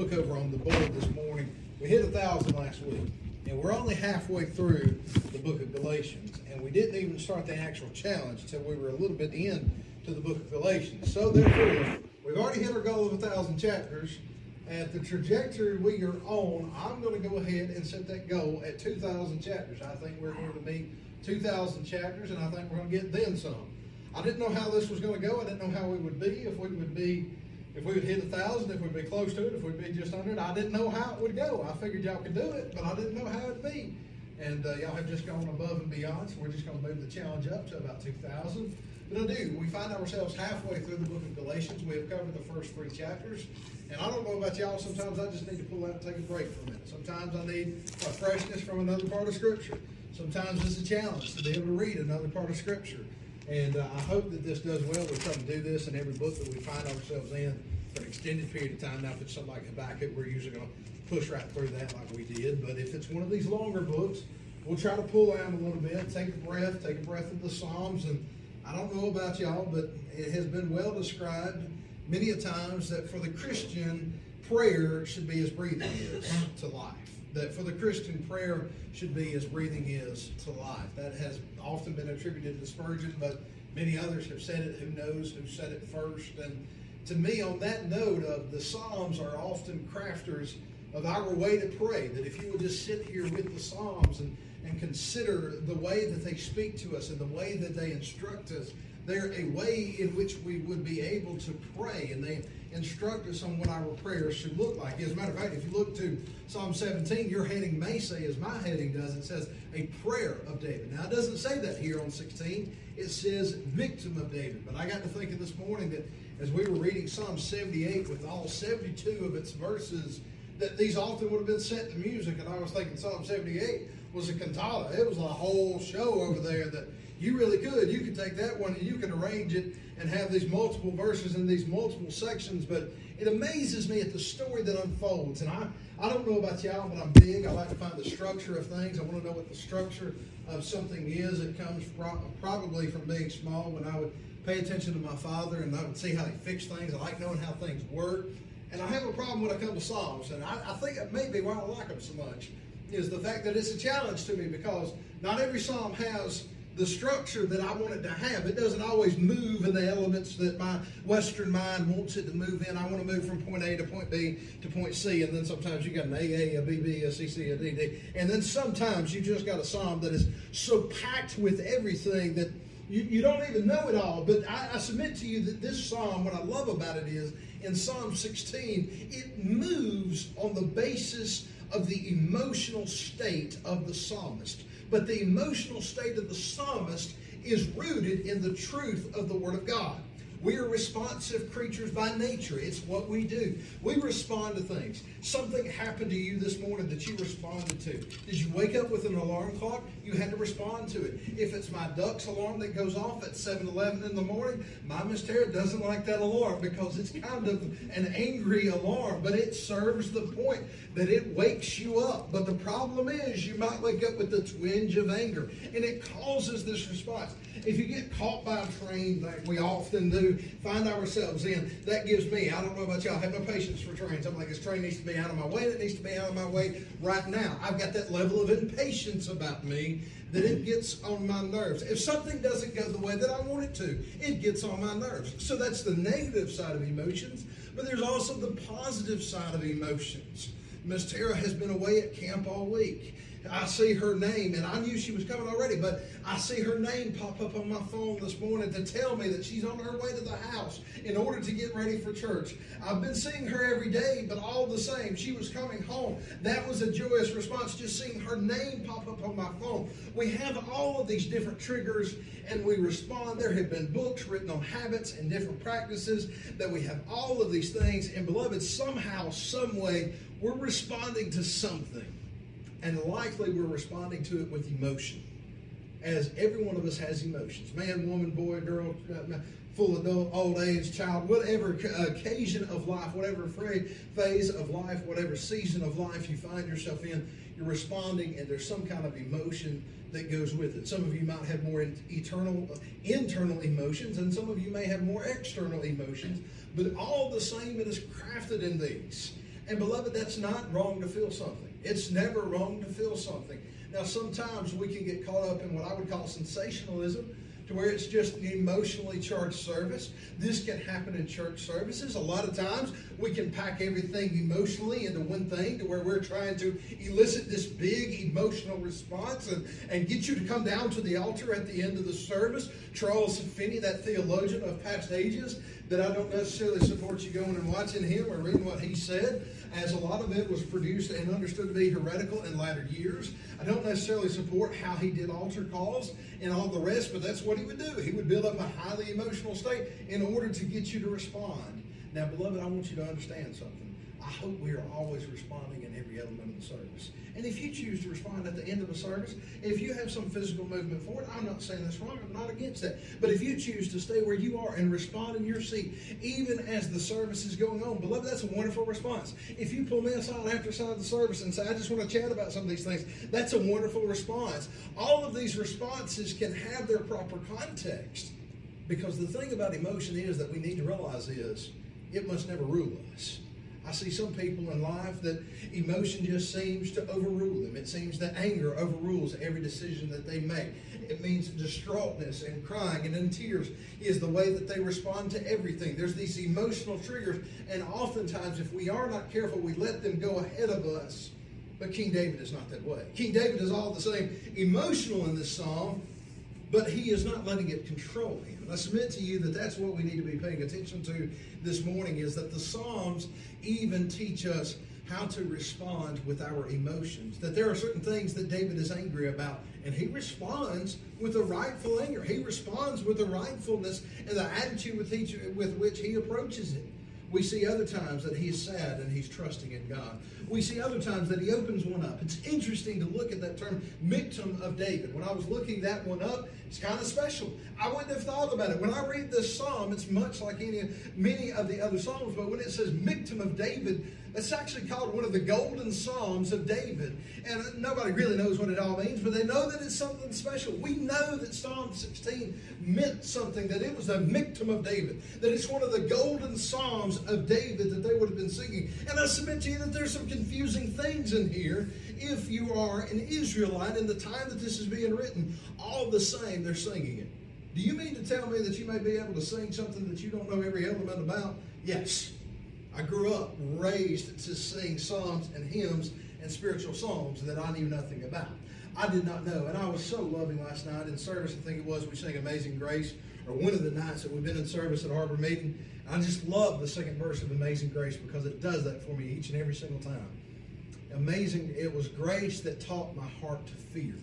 look over on the board this morning, we hit a thousand last week, and we're only halfway through the book of Galatians, and we didn't even start the actual challenge until we were a little bit in to the book of Galatians. So therefore, we've already hit our goal of a thousand chapters. At the trajectory we are on, I'm going to go ahead and set that goal at 2,000 chapters. I think we're going to meet 2,000 chapters, and I think we're going to get then some. I didn't know how this was going to go. I didn't know how we would be, if we would be, if we would hit a thousand, if we'd be close to it, if we'd be just under it. I didn't know how it would go. I figured y'all could do it, but I didn't know how it'd be. And uh, y'all have just gone above and beyond, so we're just going to move the challenge up to about 2,000. But I do. We find ourselves halfway through the book of Galatians. We have covered the first three chapters. And I don't know about y'all, sometimes I just need to pull out and take a break for a minute. Sometimes I need a freshness from another part of Scripture. Sometimes it's a challenge to be able to read another part of Scripture. And uh, I hope that this does well. We're trying to do this in every book that we find ourselves in for an extended period of time. Now, if it's something like Habakkuk, we're usually going to push right through that like we did. But if it's one of these longer books, we'll try to pull out a little bit, take a breath, take a breath of the Psalms. And I don't know about y'all, but it has been well described many a times that for the Christian, prayer should be as breathing is to life. That for the Christian, prayer should be as breathing is to life. That has often been attributed to Spurgeon, but many others have said it. Who knows who said it first? And to me, on that note of the Psalms are often crafters of our way to pray. That if you would just sit here with the Psalms and, and consider the way that they speak to us and the way that they instruct us, they're a way in which we would be able to pray, and they instruct us on what our prayers should look like. As a matter of fact, if you look to Psalm 17, your heading may say, as my heading does, it says a prayer of David. Now, it doesn't say that here on 16, it says Michtam of David. But I got to thinking this morning that as we were reading Psalm 78 with all 72 of its verses, that these often would have been set to music, and I was thinking Psalm 78 was a cantata. It was a whole show over there that you really could. You could take that one and you can arrange it and have these multiple verses in these multiple sections. But it amazes me at the story that unfolds. And I, I don't know about y'all, but I'm big. I like to find the structure of things. I want to know what the structure of something is. It comes pro- probably from being small when I would pay attention to my father and I would see how he fixed things. I like knowing how things work. And I have a problem when I come to Psalms. And I, I think it may be why I like them so much is the fact that it's a challenge to me because not every Psalm has the structure that I want it to have. It doesn't always move in the elements that my Western mind wants it to move in. I want to move from point A to point B to point C, and then sometimes you got an AA, a BB, a CC, a DD, and then sometimes you just got a psalm that is so packed with everything that you, you don't even know it all. But I, I submit to you that this psalm, what I love about it is in Psalm 16, it moves on the basis of the emotional state of the psalmist. But the emotional state of the psalmist is rooted in the truth of the Word of God. We are responsive creatures by nature. It's what we do. We respond to things. Something happened to you this morning that you responded to. Did you wake up with an alarm clock? You had to respond to it. If it's my duck's alarm that goes off at 7 11 in the morning, my Miss Tara doesn't like that alarm because it's kind of an angry alarm, but it serves the point that it wakes you up. But the problem is, you might wake up with a twinge of anger, and it causes this response. If you get caught by a train, like we often do, find ourselves in, that gives me, I don't know about y'all, I have no patience for trains. I'm like, this train needs to be out of my way, and it needs to be out of my way right now. I've got that level of impatience about me that it gets on my nerves. If something doesn't go the way that I want it to, it gets on my nerves. So that's the negative side of emotions, but there's also the positive side of emotions. Miss Tara has been away at camp all week. I see her name, and I knew she was coming already, but I see her name pop up on my phone this morning to tell me that she's on her way to the house in order to get ready for church. I've been seeing her every day, but all the same, she was coming home. That was a joyous response, just seeing her name pop up on my phone. We have all of these different triggers, and we respond. There have been books written on habits and different practices that we have all of these things, and beloved, somehow, some way, we're responding to something and likely we're responding to it with emotion. As every one of us has emotions man, woman, boy, girl, full adult, old age, child, whatever occasion of life, whatever phase of life, whatever season of life you find yourself in, you're responding, and there's some kind of emotion that goes with it. Some of you might have more eternal, internal emotions, and some of you may have more external emotions, but all the same, it is crafted in these. And beloved, that's not wrong to feel something. It's never wrong to feel something. Now, sometimes we can get caught up in what I would call sensationalism to where it's just an emotionally charged service. This can happen in church services. A lot of times we can pack everything emotionally into one thing to where we're trying to elicit this big emotional response and, and get you to come down to the altar at the end of the service. Charles Finney, that theologian of past ages, that I don't necessarily support you going and watching him or reading what he said, as a lot of it was produced and understood to be heretical in latter years. I don't necessarily support how he did altar calls and all the rest, but that's what he would do. He would build up a highly emotional state in order to get you to respond. Now, beloved, I want you to understand something. I hope we are always responding of the service. And if you choose to respond at the end of the service, if you have some physical movement forward, I'm not saying that's wrong, I'm not against that. But if you choose to stay where you are and respond in your seat, even as the service is going on, beloved, that's a wonderful response. If you pull me aside after side of the service and say, I just want to chat about some of these things, that's a wonderful response. All of these responses can have their proper context. Because the thing about emotion is that we need to realize is it must never rule us. I see some people in life that emotion just seems to overrule them. It seems that anger overrules every decision that they make. It means distraughtness and crying and in tears is the way that they respond to everything. There's these emotional triggers, and oftentimes, if we are not careful, we let them go ahead of us. But King David is not that way. King David is all the same emotional in this psalm, but he is not letting it control him. I submit to you that that's what we need to be paying attention to this morning is that the Psalms even teach us how to respond with our emotions. That there are certain things that David is angry about, and he responds with a rightful anger. He responds with a rightfulness and the attitude with, each, with which he approaches it. We see other times that he's sad and he's trusting in God. We see other times that he opens one up. It's interesting to look at that term, Michtam of David. When I was looking that one up, it's kind of special. I wouldn't have thought about it. When I read this psalm, it's much like any many of the other psalms, but when it says Michtam of David, it's actually called one of the golden psalms of David. And nobody really knows what it all means, but they know that it's something special. We know that Psalm 16 meant something, that it was the Michtam of David, that it's one of the golden psalms of David that they would have been singing. And I submit to you that there's some confusing things in here if you are an Israelite in the time that this is being written. All the same, they're singing it. Do you mean to tell me that you may be able to sing something that you don't know every element about? Yes. I grew up raised to sing psalms and hymns and spiritual songs that I knew nothing about. I did not know. And I was so loving last night in service. I think it was we sang Amazing Grace, or one of the nights that we've been in service at Harbor Meeting. I just love the second verse of Amazing Grace because it does that for me each and every single time. Amazing, it was grace that taught my heart to fear.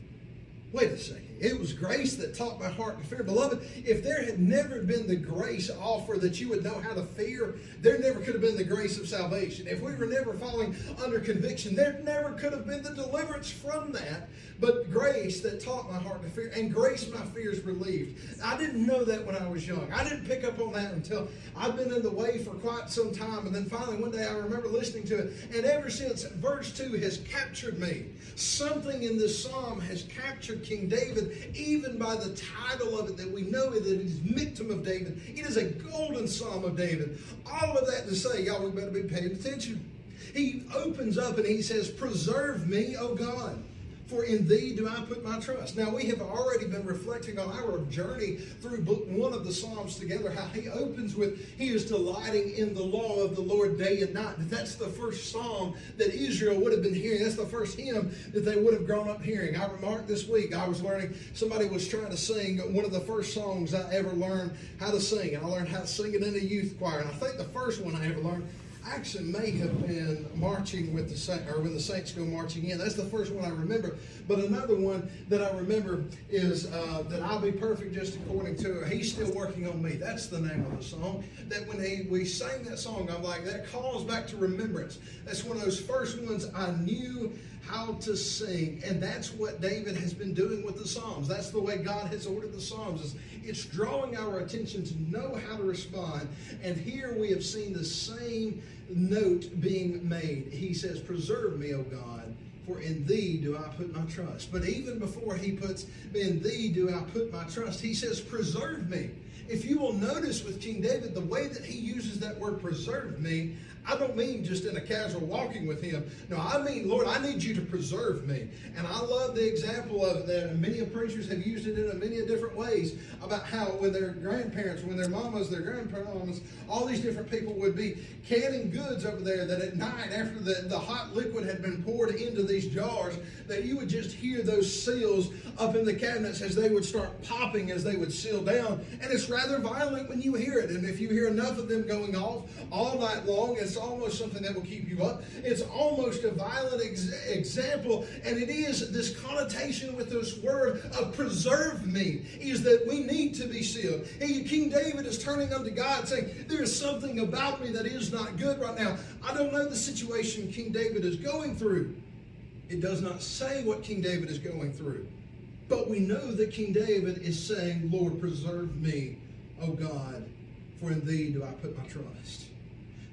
Wait a second. It was grace that taught my heart to fear. Beloved, if there had never been the grace offer that you would know how to fear, there never could have been the grace of salvation. If we were never falling under conviction, there never could have been the deliverance from that. But grace that taught my heart to fear, and grace my fears relieved. I didn't know that when I was young. I didn't pick up on that until I've been in the way for quite some time. And then finally one day I remember listening to it. And ever since, verse 2 has captured me. Something in this psalm has captured King David, even by the title of it that we know that it is Michtam of David. It is a golden psalm of David. All of that to say, y'all, we better be paying attention. He opens up and he says, Preserve me, O God. For in thee do I put my trust. Now, we have already been reflecting on our journey through book one of the Psalms together, how he opens with, He is delighting in the law of the Lord day and night. That's the first psalm that Israel would have been hearing. That's the first hymn that they would have grown up hearing. I remarked this week, I was learning, somebody was trying to sing one of the first songs I ever learned how to sing. And I learned how to sing it in a youth choir. And I think the first one I ever learned actually may have been marching with the Saints, or when the Saints go marching in. That's the first one I remember. But another one that I remember is uh, that I'll be perfect just according to He's still working on me. That's the name of the song. That when he, we sang that song, I'm like that calls back to remembrance. That's one of those first ones I knew how to sing. And that's what David has been doing with the Psalms. That's the way God has ordered the Psalms. It's drawing our attention to know how to respond. And here we have seen the same note being made. He says, Preserve me, O God, for in thee do I put my trust. But even before he puts, In thee do I put my trust, he says, Preserve me. If you will notice with King David, the way that he uses that word preserve me, I don't mean just in a casual walking with Him. No, I mean, Lord, I need you to preserve me. And I love the example of that. Many preachers have used it in many different ways about how when their grandparents, when their mamas, their grandparents, all these different people would be canning goods over there that at night after the, the hot liquid had been poured into these jars, that you would just hear those seals up in the cabinets as they would start popping as they would seal down. And it's rather violent when you hear it. And if you hear enough of them going off all night long, it's almost something that will keep you up. It's almost a violent ex- example. And it is this connotation with this word of preserve me, is that we need to be sealed. And King David is turning unto God saying, There is something about me that is not good right now. I don't know the situation King David is going through. It does not say what King David is going through. But we know that King David is saying, Lord, preserve me, O God, for in thee do I put my trust.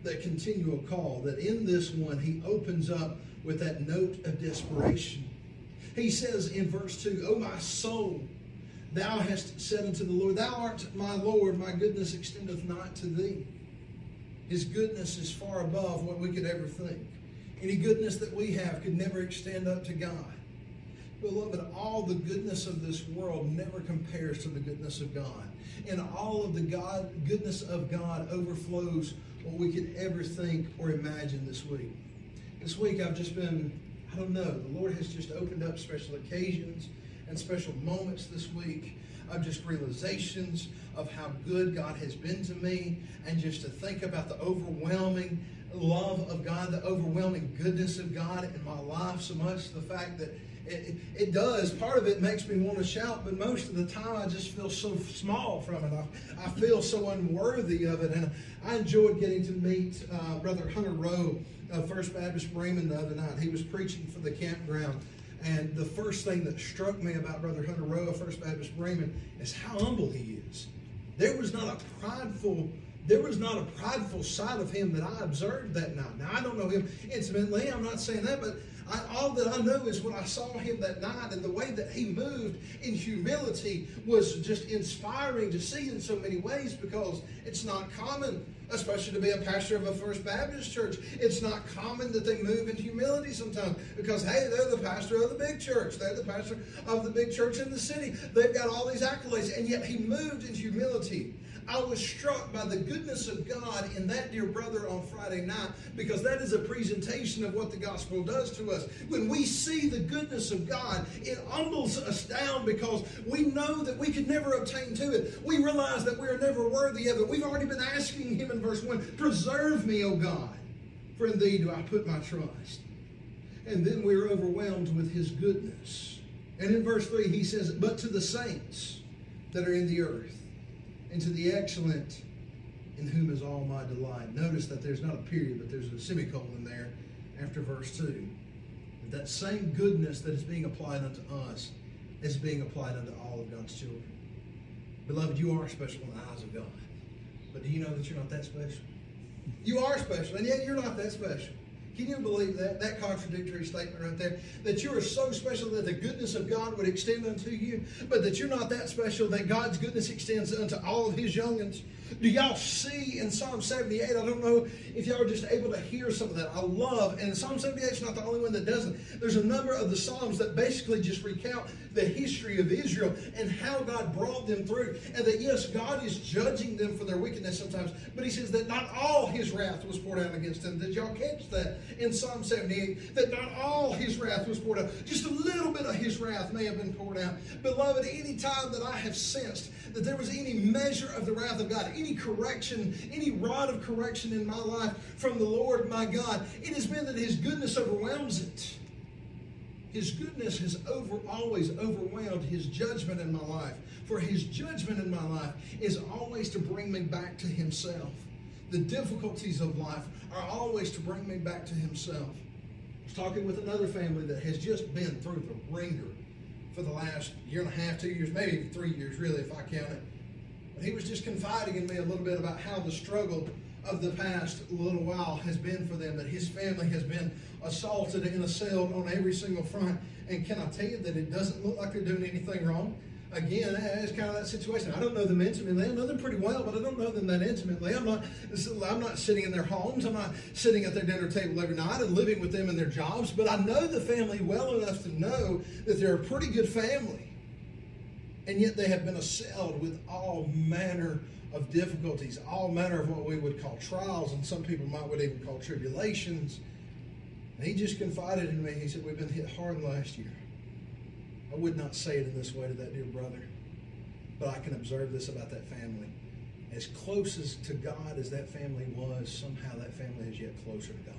That continual call, that in this one he opens up with that note of desperation. He says in verse 2, O my soul, thou hast said unto the Lord, Thou art my Lord, my goodness extendeth not to thee. His goodness is far above what we could ever think. Any goodness that we have could never extend up to God. Beloved, all the goodness of this world never compares to the goodness of God. And all of the God goodness of God overflows what we could ever think or imagine this week. This week I've just been, I don't know, the Lord has just opened up special occasions and special moments this week of just realizations of how good God has been to me and just to think about the overwhelming love of God, the overwhelming goodness of God in my life so much the fact that it, it, does. Part of it makes me want to shout, but most of the time I just feel so small from it. I, I feel so unworthy of it. And I enjoyed getting to meet uh, Brother Hunter Rowe of First Baptist Bremen the other night. He was preaching for the campground. And the first thing that struck me about Brother Hunter Rowe of First Baptist Bremen is how humble he is. There was not a prideful there was not a prideful side of him that I observed that night. Now I don't know him intimately. I'm not saying that, but I, all that I know is when I saw him that night and the way that he moved in humility was just inspiring to see in so many ways because it's not common, especially to be a pastor of a First Baptist church. It's not common that they move in humility sometimes because, hey, they're the pastor of the big church. They're the pastor of the big church in the city. They've got all these accolades, and yet he moved in humility. I was struck by the goodness of God in that dear brother on Friday night because that is a presentation of what the gospel does to us. When we see the goodness of God, it humbles us down because we know that we could never obtain to it. We realize that we are never worthy of it. We've already been asking Him in verse 1 Preserve me, O God, for in Thee do I put my trust. And then we're overwhelmed with His goodness. And in verse 3, He says, But to the saints that are in the earth and to the excellent in whom is all my delight. Notice that there's not a period, but there's a semicolon there after verse 2. That same goodness that is being applied unto us is being applied unto all of God's children. Beloved, you are special in the eyes of God. But do you know that you're not that special? You are special, and yet you're not that special. Can you believe that? That contradictory statement right there. That you are so special that the goodness of God would extend unto you, but that you're not that special that God's goodness extends unto all of his youngins. Do y'all see in Psalm 78? I don't know if y'all are just able to hear some of that. I love, and Psalm 78 is not the only one that doesn't. There's a number of the Psalms that basically just recount the history of Israel and how God brought them through. And that, yes, God is judging them for their wickedness sometimes, but He says that not all His wrath was poured out against them. Did y'all catch that in Psalm 78? That not all His wrath was poured out. Just a little bit of His wrath may have been poured out. Beloved, any time that I have sensed that there was any measure of the wrath of God, any correction, any rod of correction in my life from the Lord my God, it has been that His goodness overwhelms it. His goodness has over, always overwhelmed His judgment in my life. For His judgment in my life is always to bring me back to Himself. The difficulties of life are always to bring me back to Himself. I was talking with another family that has just been through the wringer for the last year and a half, two years, maybe three years, really, if I count it. He was just confiding in me a little bit about how the struggle of the past little while has been for them, that his family has been assaulted and assailed on every single front. And can I tell you that it doesn't look like they're doing anything wrong? again, it's kind of that situation. I don't know them intimately. I know them pretty well, but I don't know them that intimately. I'm not. I'm not sitting in their homes. I'm not sitting at their dinner table every night and living with them in their jobs. But I know the family well enough to know that they're a pretty good family, and yet they have been assailed with all manner of difficulties, all manner of what we would call trials, and some people might would even call tribulations. And he just confided in me. He said, "We've been hit hard last year." I would not say it in this way to that dear brother, but I can observe this about that family. As close as to God as that family was, somehow that family is yet closer to God.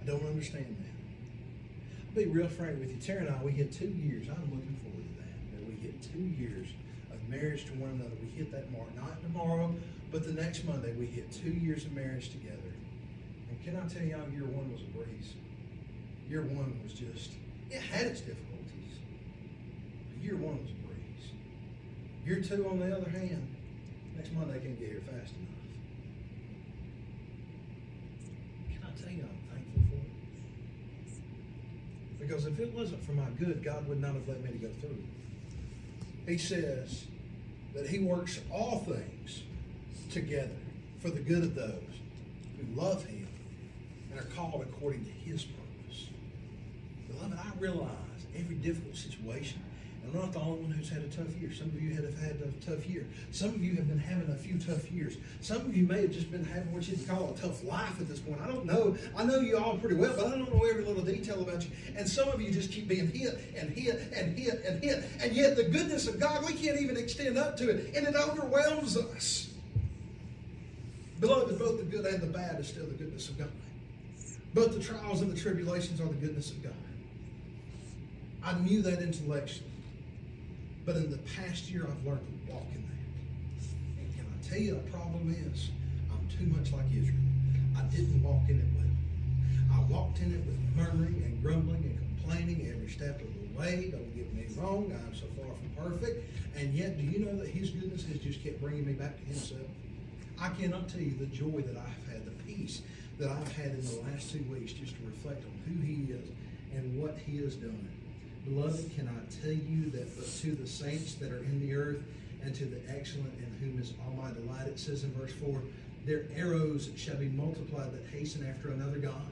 I don't understand that. I'll be real frank with you. Terry and I, we hit two years. I'm looking forward to that. That we hit two years of marriage to one another. We hit that mark, not tomorrow, but the next Monday. We hit two years of marriage together. And can I tell y'all, year one was a breeze. Year one was just, it had its difficulties. But Year one was a breeze. Year two, on the other hand, next Monday I can't get here fast enough. Can I tell you I'm thankful for it? Because if it wasn't for my good, God would not have let me to go through. He says that He works all things together for the good of those who love Him and are called according to His purpose. Beloved, I realize every difficult situation I'm not the only one who's had a tough year. Some of you have had a tough year. Some of you have been having a few tough years. Some of you may have just been having what you'd call a tough life at this point. I don't know. I know you all pretty well, but I don't know every little detail about you. And some of you just keep being hit and hit and hit and hit. And yet the goodness of God, we can't even extend up to it. And it overwhelms us. Beloved, both the good and the bad is still the goodness of God. Both the trials and the tribulations are the goodness of God. I knew that intellectually. But in the past year, I've learned to walk in that. And can I tell you, the problem is, I'm too much like Israel. I didn't walk in it well. I walked in it with murmuring and grumbling and complaining every step of the way. Don't get me wrong, I'm so far from perfect. And yet, do you know that His goodness has just kept bringing me back to Himself? I cannot tell you the joy that I've had, the peace that I've had in the last two weeks just to reflect on who He is and what He has done. Beloved, can I tell you that but to the saints that are in the earth and to the excellent in whom is all my delight, it says in verse 4, their arrows shall be multiplied that hasten after another God.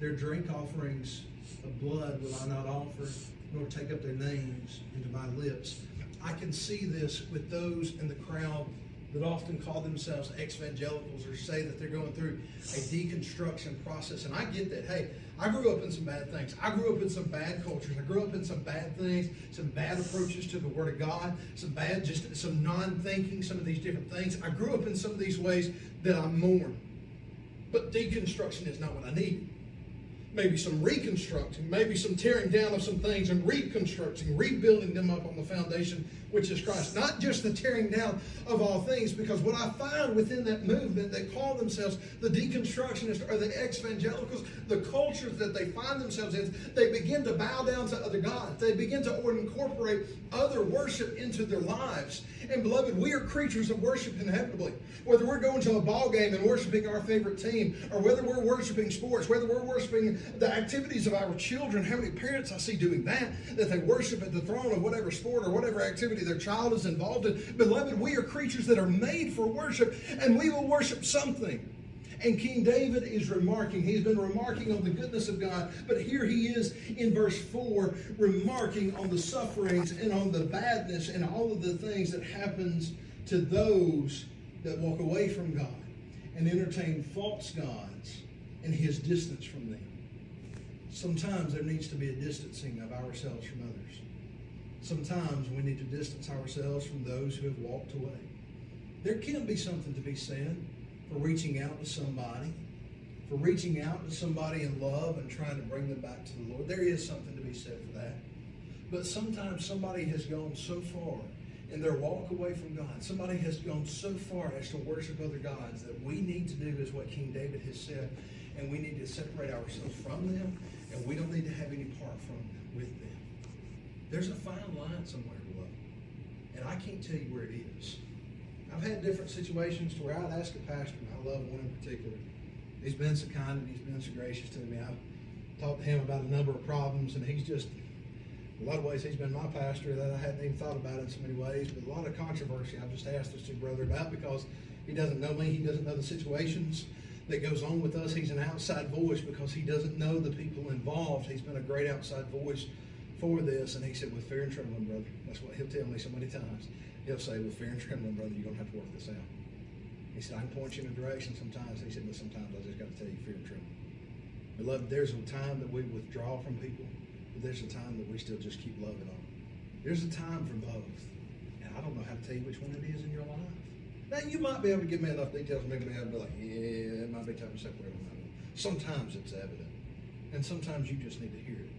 Their drink offerings of blood will I not offer, nor take up their names into my lips. I can see this with those in the crowd that often call themselves evangelicals or say that they're going through a deconstruction process. And I get that. Hey, I grew up in some bad things. I grew up in some bad cultures. I grew up in some bad things, some bad approaches to the Word of God, some bad, just some non-thinking, some of these different things. I grew up in some of these ways that I mourn. But deconstruction is not what I need maybe some reconstructing, maybe some tearing down of some things and reconstructing, rebuilding them up on the foundation, which is Christ. Not just the tearing down of all things, because what I find within that movement, they call themselves the deconstructionists or the evangelicals, the cultures that they find themselves in, they begin to bow down to other gods. They begin to incorporate other worship into their lives. And beloved, we are creatures of worship inevitably. Whether we're going to a ball game and worshiping our favorite team, or whether we're worshiping sports, whether we're worshiping the activities of our children, how many parents I see doing that, that they worship at the throne of whatever sport or whatever activity their child is involved in. Beloved, we are creatures that are made for worship, and we will worship something. And King David is remarking, he's been remarking on the goodness of God, but here he is in verse 4, remarking on the sufferings and on the badness and all of the things that happens to those that walk away from God and entertain false gods and his distance from them. Sometimes there needs to be a distancing of ourselves from others. Sometimes we need to distance ourselves from those who have walked away. There can be something to be said for reaching out to somebody, for reaching out to somebody in love and trying to bring them back to the Lord. There is something to be said for that. But sometimes somebody has gone so far in their walk away from God, somebody has gone so far as to worship other gods that we need to do is what King David has said, and we need to separate ourselves from them, and we don't need to have any part from with them. There's a fine line somewhere, below, and I can't tell you where it is. I've had different situations to where I'd ask a pastor, and I love one in particular. He's been so kind and he's been so gracious to me. I've talked to him about a number of problems, and he's just a lot of ways he's been my pastor that I hadn't even thought about in so many ways, but a lot of controversy I've just asked this to brother about because he doesn't know me, he doesn't know the situations that goes on with us. He's an outside voice because he doesn't know the people involved. He's been a great outside voice this. And he said, with fear and trembling, brother. That's what he'll tell me so many times. He'll say, with fear and trembling, brother, you're going to have to work this out. He said, I can point you in a direction sometimes. He said, but sometimes I just got to tell you fear and trembling. Beloved, there's a time that we withdraw from people, but there's a time that we still just keep loving them. There's a time for both. And I don't know how to tell you which one it is in your life. Now, you might be able to give me enough details maybe I'll be like, yeah, it might be time to separate them. Sometimes it's evident, and sometimes you just need to hear it.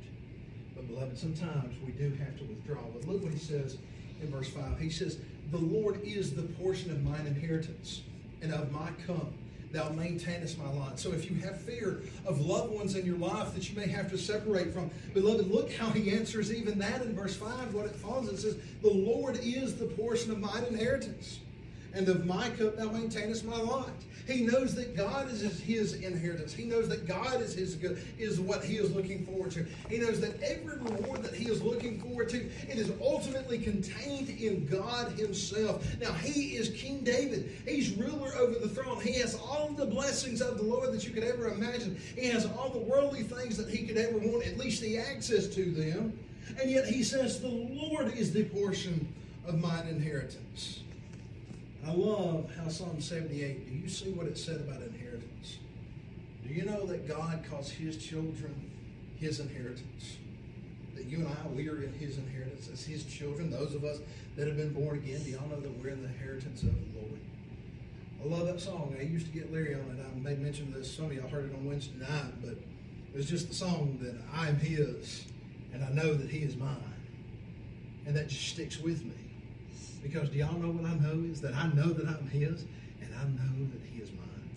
Beloved, sometimes we do have to withdraw. But look what he says in verse 5. He says, The Lord is the portion of mine inheritance and of my cup. Thou maintainest my lot. So if you have fear of loved ones in your life that you may have to separate from, beloved, look how he answers even that in verse 5. What it follows, it says, The Lord is the portion of mine inheritance and of my cup thou maintainest my lot. He knows that God is his inheritance. He knows that God is his good, is what he is looking forward to. He knows that every reward that he is looking forward to, it is ultimately contained in God himself. Now he is King David. He's ruler over the throne. He has all the blessings of the Lord that you could ever imagine. He has all the worldly things that he could ever want, at least the access to them. And yet he says, The Lord is the portion of mine inheritance. I love how Psalm 78, do you see what it said about inheritance? Do you know that God calls his children his inheritance? That you and I, we are in his inheritance as his children, those of us that have been born again. Do y'all know that we're in the inheritance of the Lord? I love that song. I used to get Larry on it. I may mention this. Some of y'all heard it on Wednesday night, but it was just the song that I am his and I know that he is mine. And that just sticks with me. Because do y'all know what I know is that I know that I'm His and I know that He is mine.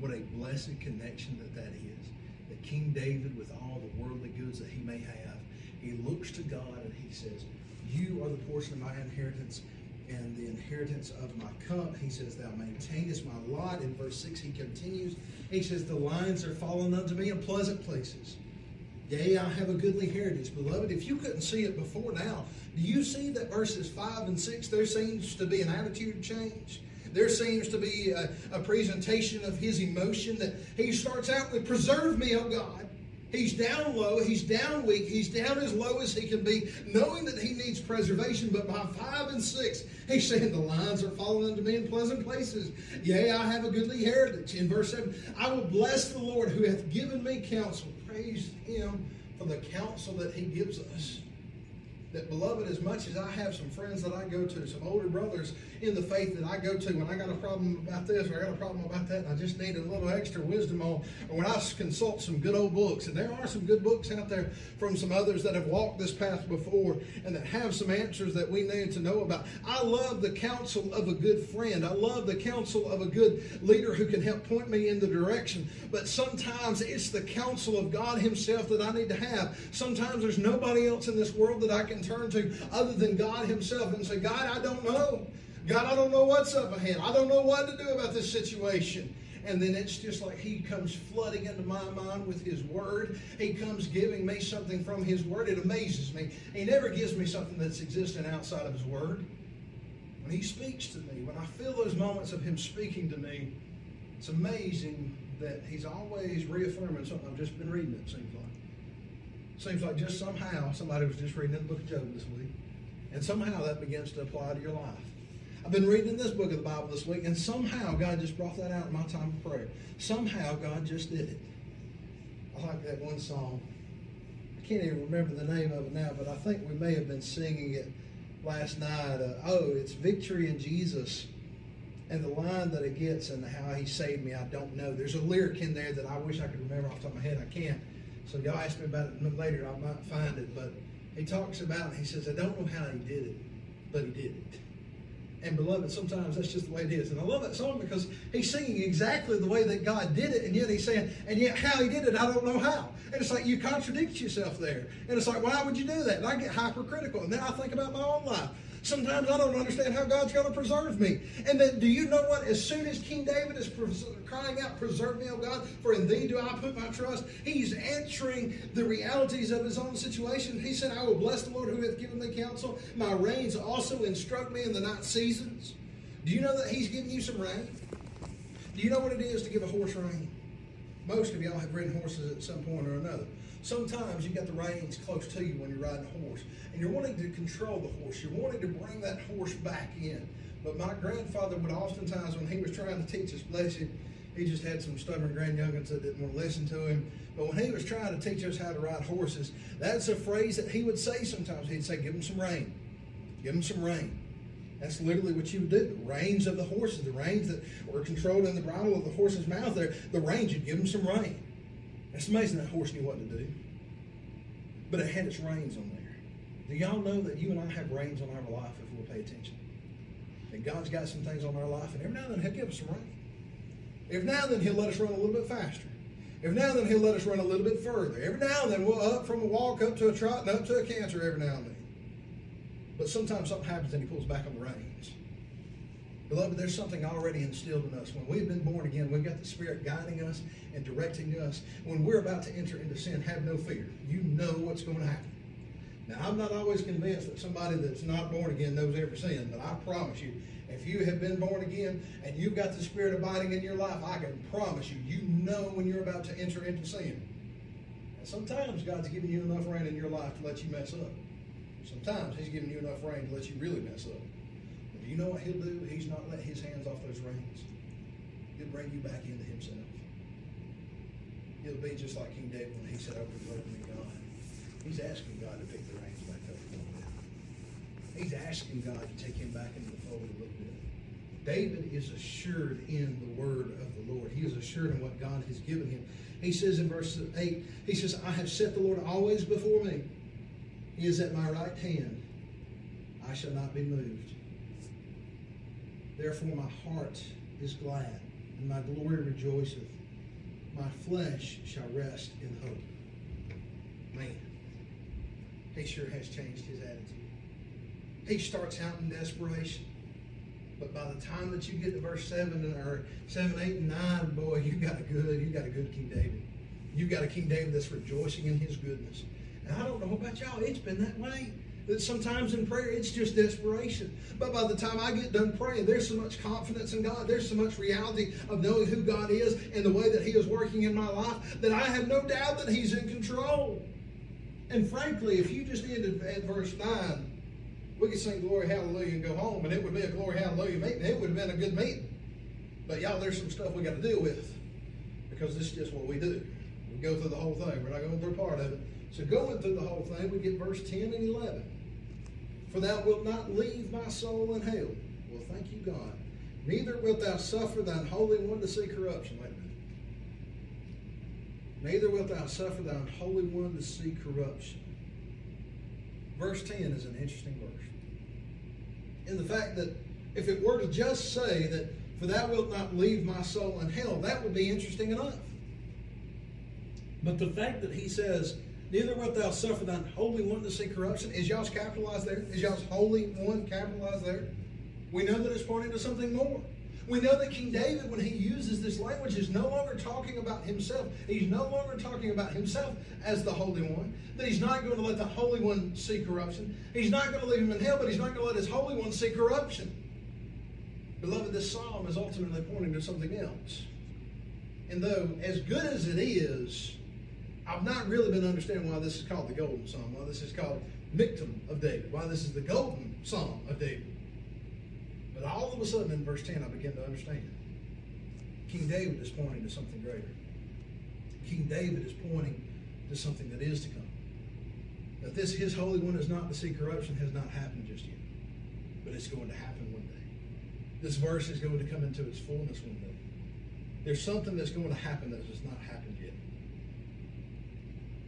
What a blessed connection that that is. That King David, with all the worldly goods that he may have, he looks to God and he says, You are the portion of my inheritance and the inheritance of my cup. He says, Thou maintainest my lot. In verse 6, he continues. He says, The lines are fallen unto me in pleasant places. Yea, I have a goodly heritage. Beloved, if you couldn't see it before now, do you see that verses 5 and 6, there seems to be an attitude change? There seems to be a, a presentation of his emotion that he starts out with, Preserve me, O God. He's down low, he's down weak, he's down as low as he can be, knowing that he needs preservation. But by five and six, he's saying, The lines are falling unto me in pleasant places. Yea, I have a goodly heritage. In verse 7, I will bless the Lord who hath given me counsel. Praise him for the counsel that he gives us that, beloved, as much as I have some friends that I go to, some older brothers in the faith that I go to when I got a problem about this or I got a problem about that, I just need a little extra wisdom on, or when I consult some good old books, and there are some good books out there from some others that have walked this path before and that have some answers that we need to know about. I love the counsel of a good friend. I love the counsel of a good leader who can help point me in the direction. But sometimes it's the counsel of God Himself that I need to have. Sometimes there's nobody else in this world that I can turn to other than God Himself and say, God, I don't know. God, I don't know what's up ahead. I don't know what to do about this situation. And then it's just like He comes flooding into my mind with His Word. He comes giving me something from His Word. It amazes me. He never gives me something that's existing outside of His Word. When He speaks to me, when I feel those moments of Him speaking to me, it's amazing that He's always reaffirming something I've just been reading, it seems like. Seems like just somehow somebody was just reading the book of Job this week, and somehow that begins to apply to your life. I've been reading this book of the Bible this week, and somehow God just brought that out in my time of prayer. Somehow God just did it. I like that one song. I can't even remember the name of it now, but I think we may have been singing it last night. Uh, oh, it's Victory in Jesus. And the line that it gets and how he saved me, I don't know. There's a lyric in there that I wish I could remember off the top of my head. I can't. So y'all ask me about it later, I might find it. But he talks about it. He says, I don't know how he did it, but he did it. And beloved, sometimes that's just the way it is. And I love that song because he's singing exactly the way that God did it, and yet he's saying, and yet how he did it, I don't know how. And it's like you contradict yourself there. And it's like, why would you do that? And I get hypercritical. And then I think about my own life. Sometimes I don't understand how God's going to preserve me. And then, do you know what? As soon as King David is crying out, Preserve me, O God, for in thee do I put my trust, he's answering the realities of his own situation. He said, I will bless the Lord who hath given me counsel. My reins also instruct me in the night seasons. Do you know that he's giving you some rein? Do you know what it is to give a horse rein? Most of y'all have ridden horses at some point or another. Sometimes you got the reins close to you when you're riding a horse, and you're wanting to control the horse. You're wanting to bring that horse back in. But my grandfather would oftentimes, when he was trying to teach us, bless he just had some stubborn grandyoungins that didn't want to listen to him. But when he was trying to teach us how to ride horses, that's a phrase that he would say sometimes. He'd say, "Give them some rein, give them some rein." That's literally what you would do. The reins of the horses, the reins that were controlled in the bridle of the horse's mouth there, the reins, you'd give them some rein. It's amazing that horse knew what to do. But it had its reins on there. Do y'all know that you and I have reins on our life if we'll pay attention? And God's got some things on our life, and every now and then He'll give us some rein. Every now and then He'll let us run a little bit faster. Every now and then He'll let us run a little bit further. Every now and then we'll up from a walk up to a trot and up to a canter every now and then. But sometimes something happens and He pulls back on the reins. Beloved, there's something already instilled in us. When we've been born again, we've got the Spirit guiding us and directing us. When we're about to enter into sin, have no fear. You know what's going to happen. Now, I'm not always convinced that somebody that's not born again knows every sin, but I promise you, if you have been born again and you've got the Spirit abiding in your life, I can promise you, you know when you're about to enter into sin. And sometimes God's giving you enough rein in your life to let you mess up. Sometimes He's giving you enough rein to let you really mess up. You know what he'll do? He's not let his hands off those reins. He'll bring you back into himself. He'll be just like King David when he said, Open the to me, God. He's asking God to pick the reins back up a little bit. He's asking God to take him back into the fold a little bit. David is assured in the word of the Lord. He is assured in what God has given him. He says in verse 8, he says, I have set the Lord always before me. He is at my right hand. I shall not be moved. Therefore my heart is glad, and my glory rejoiceth. My flesh shall rest in hope. Man, he sure has changed his attitude. He starts out in desperation. But by the time that you get to verse 7 or 7, 8, and 9, boy, you got a good, you got a good King David. You got a King David that's rejoicing in his goodness. And I don't know about y'all, it's been that way that sometimes in prayer it's just desperation. But by the time I get done praying, there's so much confidence in God, there's so much reality of knowing who God is and the way that He is working in my life that I have no doubt that He's in control. And frankly, if you just ended at verse 9, we could sing glory hallelujah and go home, and it would be a glory hallelujah meeting. It would have been a good meeting. But y'all, there's some stuff we got to deal with because this is just what we do. We go through the whole thing. We're not going through part of it. So going through the whole thing, we get verse 10 and 11. For thou wilt not leave my soul in hell. Well, thank you, God. Neither wilt thou suffer thine holy one to see corruption. Wait a minute. Neither wilt thou suffer thine holy one to see corruption. Verse 10 is an interesting verse. In the fact that if it were to just say that, for thou wilt not leave my soul in hell, that would be interesting enough. But the fact that he says, Neither wilt thou suffer thine holy one to see corruption. Is y'all's capitalized there? Is y'all's holy one capitalized there? We know that it's pointing to something more. We know that King David, when he uses this language, is no longer talking about himself. He's no longer talking about himself as the Holy One. That he's not going to let the Holy One see corruption. He's not going to leave him in hell, but he's not going to let his Holy One see corruption. Beloved, this psalm is ultimately pointing to something else. And though, as good as it is, I've not really been understanding why this is called the Golden Psalm, why this is called Michtam of David, why this is the Golden Psalm of David. But all of a sudden in verse 10, I begin to understand. King David is pointing to something greater. King David is pointing to something that is to come. That this, his Holy One, is not to see corruption, has not happened just yet. But it's going to happen one day. This verse is going to come into its fullness one day. There's something that's going to happen that has not happened yet.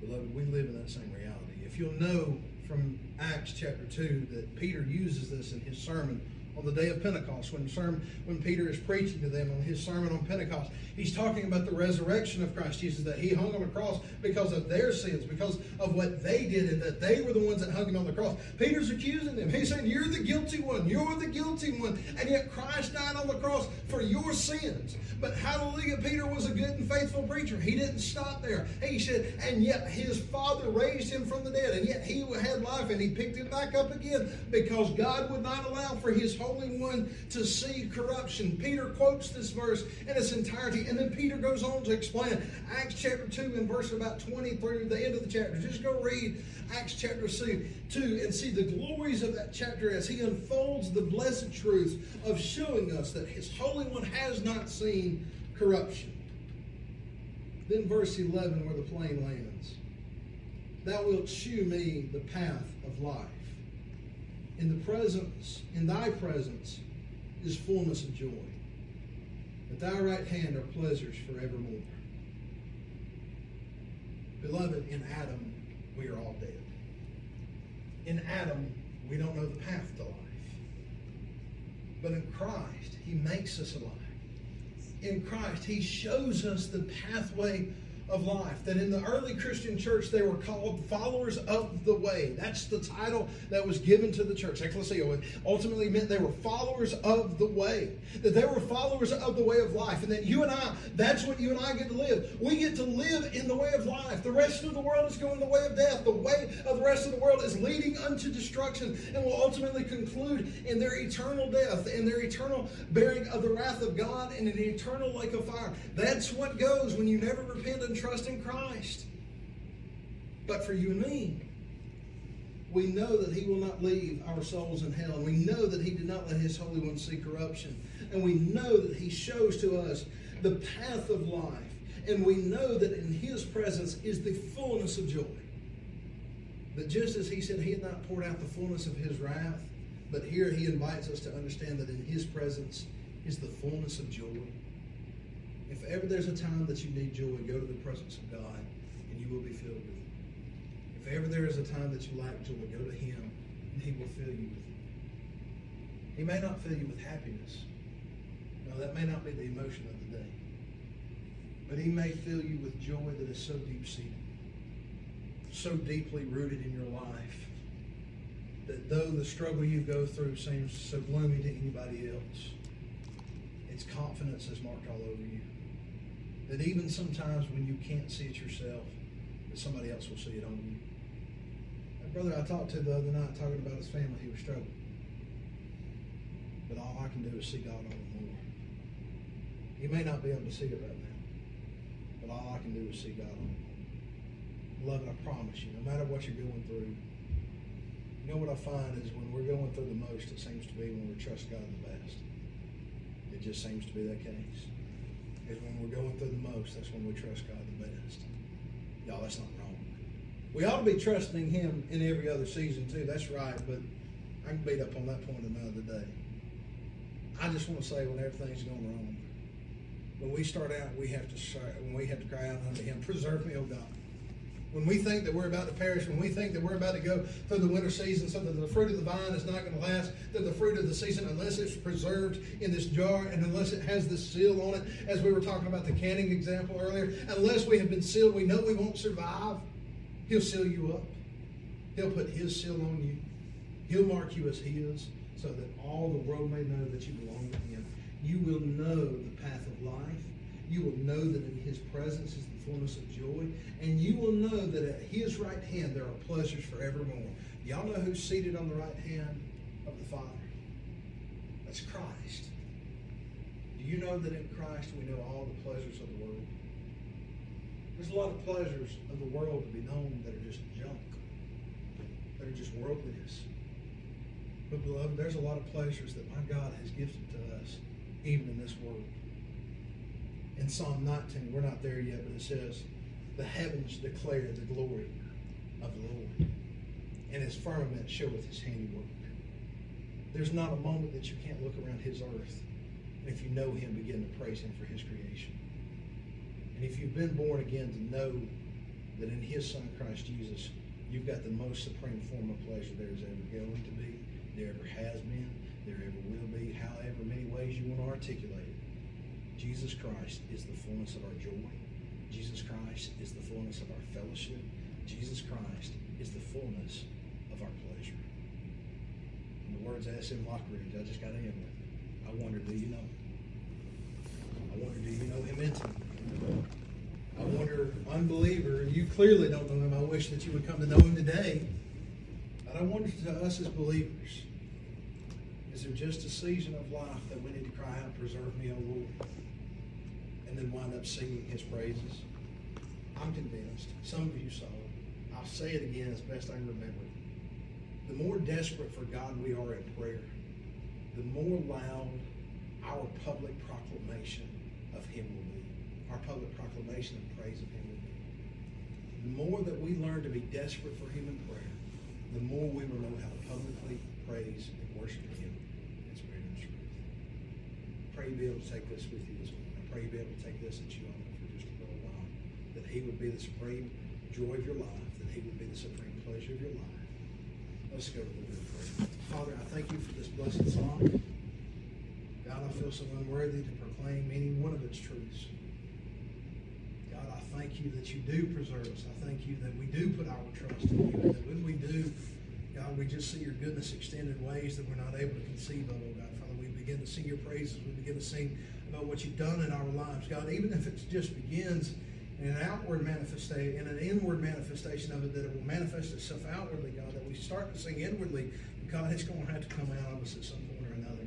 Beloved, we live in that same reality. If you'll know from Acts chapter 2 that Peter uses this in his sermon on the day of Pentecost, when, sermon, when Peter is preaching to them on his sermon on Pentecost, he's talking about the resurrection of Christ Jesus, that he hung on the cross because of their sins, because of what they did, and that they were the ones that hung him on the cross. Peter's accusing them. He's saying, You're the guilty one, you're the guilty one, and yet Christ died on the cross for your sins. But hallelujah, Peter was a good and faithful preacher. He didn't stop there. He said, And yet his Father raised him from the dead, and yet he had life, and he picked him back up again because God would not allow for his Holy One to see corruption. Peter quotes this verse in its entirety, and then Peter goes on to explain Acts chapter 2 and verse about 20 through the end of the chapter. Just go read Acts chapter 2 and see the glories of that chapter as he unfolds the blessed truth of showing us that his Holy One has not seen corruption. Then verse 11 where the plane lands. Thou wilt shew me the path of life. In the presence, in thy presence, is fullness of joy. At thy right hand are pleasures forevermore. Beloved, in Adam, we are all dead. In Adam, we don't know the path to life. But in Christ, He makes us alive. In Christ, He shows us the pathway of life. That in the early Christian church, they were called followers of the way. That's the title that was given to the church. Ecclesia ultimately meant they were followers of the way. That they were followers of the way of life. And that you and I, that's what you and I get to live. We get to live in the way of life. The rest of the world is going the way of death. The way of the rest of the world is leading unto destruction and will ultimately conclude in their eternal death, in their eternal bearing of the wrath of God and an eternal lake of fire. That's what goes when you never repent and trust in Christ. But for you and me, we know that He will not leave our souls in hell. And we know that He did not let His Holy One see corruption. And we know that He shows to us the path of life. And we know that in His presence is the fullness of joy. But just as He said He had not poured out the fullness of His wrath, but here He invites us to understand that in His presence is the fullness of joy. If ever there's a time that you need joy, go to the presence of God and you will be filled with it. If ever there is a time that you lack joy, go to Him and He will fill you with it. He may not fill you with happiness. No, that may not be the emotion of the day. But He may fill you with joy that is so deep seated, so deeply rooted in your life, that though the struggle you go through seems so gloomy to anybody else, its confidence is marked all over you. That even sometimes when you can't see it yourself, that somebody else will see it on you. A brother I talked to the other night talking about his family, he was struggling. But all I can do is see God on him more. He may not be able to see it right now, but all I can do is see God on him more. Beloved, I promise you, no matter what you're going through, you know what I find is when we're going through the most, it seems to be when we trust God the best. It just seems to be that case. Is when we're going through the most, that's when we trust God the best. Y'all, that's not wrong. We ought to be trusting Him in every other season too. That's right, but I can beat up on that point another day. I just want to say when everything's going wrong, when we start out, we have to start, when we have to cry out unto Him, preserve me, O God. When we think that we're about to perish, when we think that we're about to go through the winter season so that the fruit of the vine is not going to last, that the fruit of the season, unless it's preserved in this jar and unless it has this seal on it, as we were talking about the canning example earlier, unless we have been sealed, we know we won't survive. He'll seal you up. He'll put His seal on you. He'll mark you as His so that all the world may know that you belong to Him. You will know the path of life. You will know that in His presence is the fullness of joy. And you will know that at his right hand there are pleasures forevermore. Y'all know who's seated on the right hand of the Father? That's Christ. Do you know that in Christ we know all the pleasures of the world? There's a lot of pleasures of the world to be known that are just junk, that are just worldliness. But, beloved, there's a lot of pleasures that my God has gifted to us, even in this world in Psalm 19, we're not there yet, but it says, The heavens declare the glory of the Lord, and his firmament showeth his handiwork. There's not a moment that you can't look around his earth, and if you know him, begin to praise him for his creation. And if you've been born again, to know that in his son, Christ Jesus, you've got the most supreme form of pleasure there is ever going to be, there ever has been, there ever will be, however many ways you want to articulate it. Jesus Christ is the fullness of our joy. Jesus Christ is the fullness of our fellowship. Jesus Christ is the fullness of our pleasure. In the words of S.M. Lockridge, I just got to end with. I wonder, do you know? I wonder, do you know him intimately? I wonder, unbeliever, you clearly don't know him. I wish that you would come to know him today. But I wonder to us as believers, is there just a season of life that we need to cry out, preserve me, O Lord, and then wind up singing his praises? I'm convinced. Some of you saw it. I'll say it again as best I can remember. The more desperate for God we are in prayer, the more loud our public proclamation of him will be. Our public proclamation and praise of him will be. The more that we learn to be desperate for him in prayer, the more we will know how to publicly praise and worship him in spirit and truth. Pray you be able to take this with you this morning. Pray you be able to take this and chew on it for just a little while. That he would be the supreme joy of your life, that he would be the supreme pleasure of your life. Let's go to the prayer. Father, I thank you for this blessed song. God, I feel so unworthy to proclaim any one of its truths. God, I thank you that you do preserve us. I thank you that we do put our trust in you. That when we do, God, we just see your goodness extended ways that we're not able to conceive of, oh God. Father, begin to sing your praises. We begin to sing about what you've done in our lives. God, even if it just begins in an outward manifestation, in an inward manifestation of it, that it will manifest itself outwardly, God, that we start to sing inwardly, God, it's going to have to come out of us at some point or another.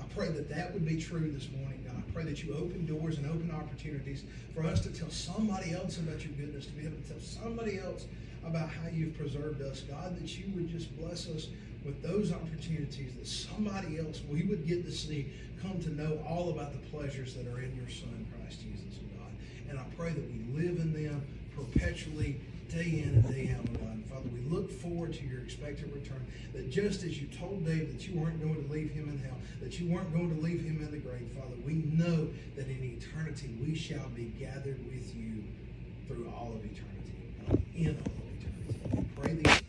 I pray that that would be true this morning, God. I pray that you open doors and open opportunities for us to tell somebody else about your goodness, to be able to tell somebody else about how you've preserved us. God, that you would just bless us with those opportunities, that somebody else we would get to see come to know all about the pleasures that are in your Son, Christ Jesus, oh God. And I pray that we live in them perpetually, day in and day out, oh God. And Father, we look forward to your expected return. That just as you told David that you weren't going to leave him in hell, that you weren't going to leave him in the grave, Father, we know that in eternity we shall be gathered with you through all of eternity, in all of eternity. We pray